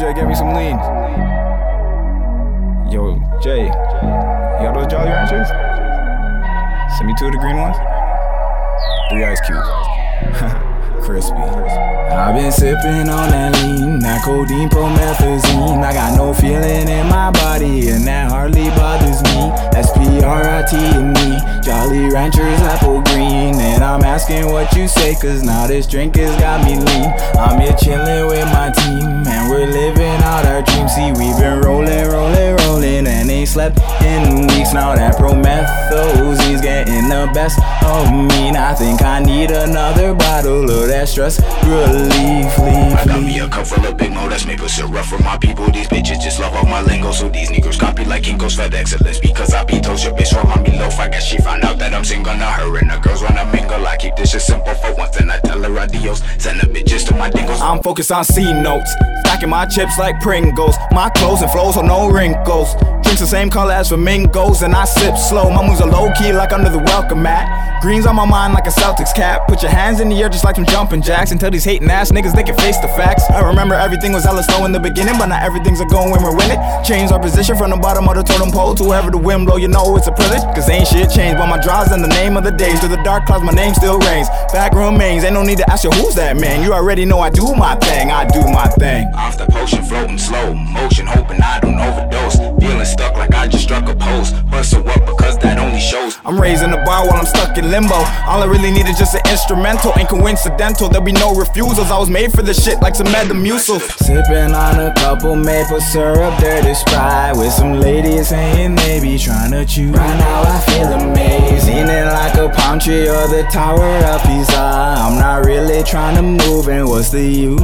Jay, get me some lean. Yo, Jay, you got those Jolly Ranchers? Send me two of the green ones. Three ice cubes. Crispy. I've been sipping on that lean, that codeine promethazine. I got no feeling in my body, and that hardly bothers me. S P R I T and me, Jolly Ranchers apple asking what you say, cause now this drink has got me lean. I'm here chilling with my team, and we're living out our dreams. See, we've been rolling, rolling, rolling, and ain't slept in weeks. Now that promethazine's getting the best of me. I think I need another bottle of that stress relief. Leave, I got me a cup full of big mo that's maple syrup for my people. These bitches just I keep this shit simple for once, and I tell her adios. Send the bitches to my dingles. I'm focused on C notes, stacking my chips like Pringles. My clothes and flows are no wrinkles. Drinks the same color as flamingos, and I sip slow. My moves are low key like under the welcome mat. Greens on my mind like a Celtics cap. Put your hands in the air just like some jumping jacks. And tell these hating ass niggas they can face the facts. I remember everything was hella slow in the beginning, but now everything's a going when we're winning. Change our position from the bottom of the totem pole to wherever the wind blow. You know it's a privilege, cause ain't shit changed. But my draws in the name of the days. Through the dark clouds, my name still reigns. Back remains, ain't no need to ask you who's that man. You already know I do my thing, I do my thing. Off the potion, floating slow shows. I'm the bar while I'm stuck in limbo. All I really need is just an instrumental, ain't coincidental. There'll be no refusals. I was made for this shit like some Metamucil. Sipping on a couple maple syrup, dirty sprite with some ladies saying they be trying to choose. Right now I feel amazing, leaning like a palm tree or the tower of Pisa. I'm not really trying to move, and what's the use?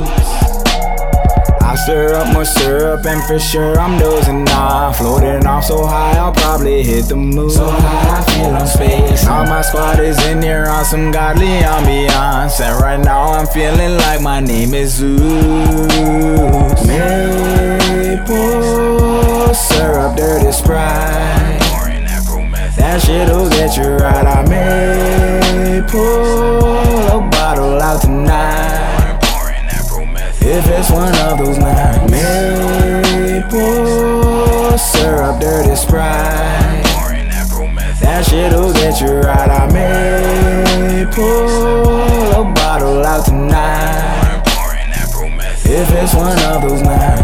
I stir up more syrup and for sure I'm dozing off Floating off so high I'll probably hit the moon So high I on space. Now my squad is in here on some godly ambiance. And right now I'm feeling like my name is Zeus. Maple syrup, dirty sprite. That shit'll get you right I may pull a bottle out tonight. If it's one of those nights, maple syrup, dirty sprite. That shit'll get you right. I may pull a bottle out tonight. If it's one of those nights,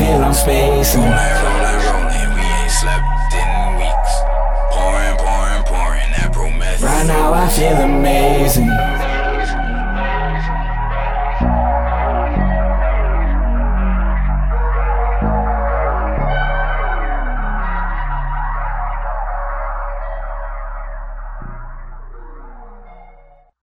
feel I'm spacing.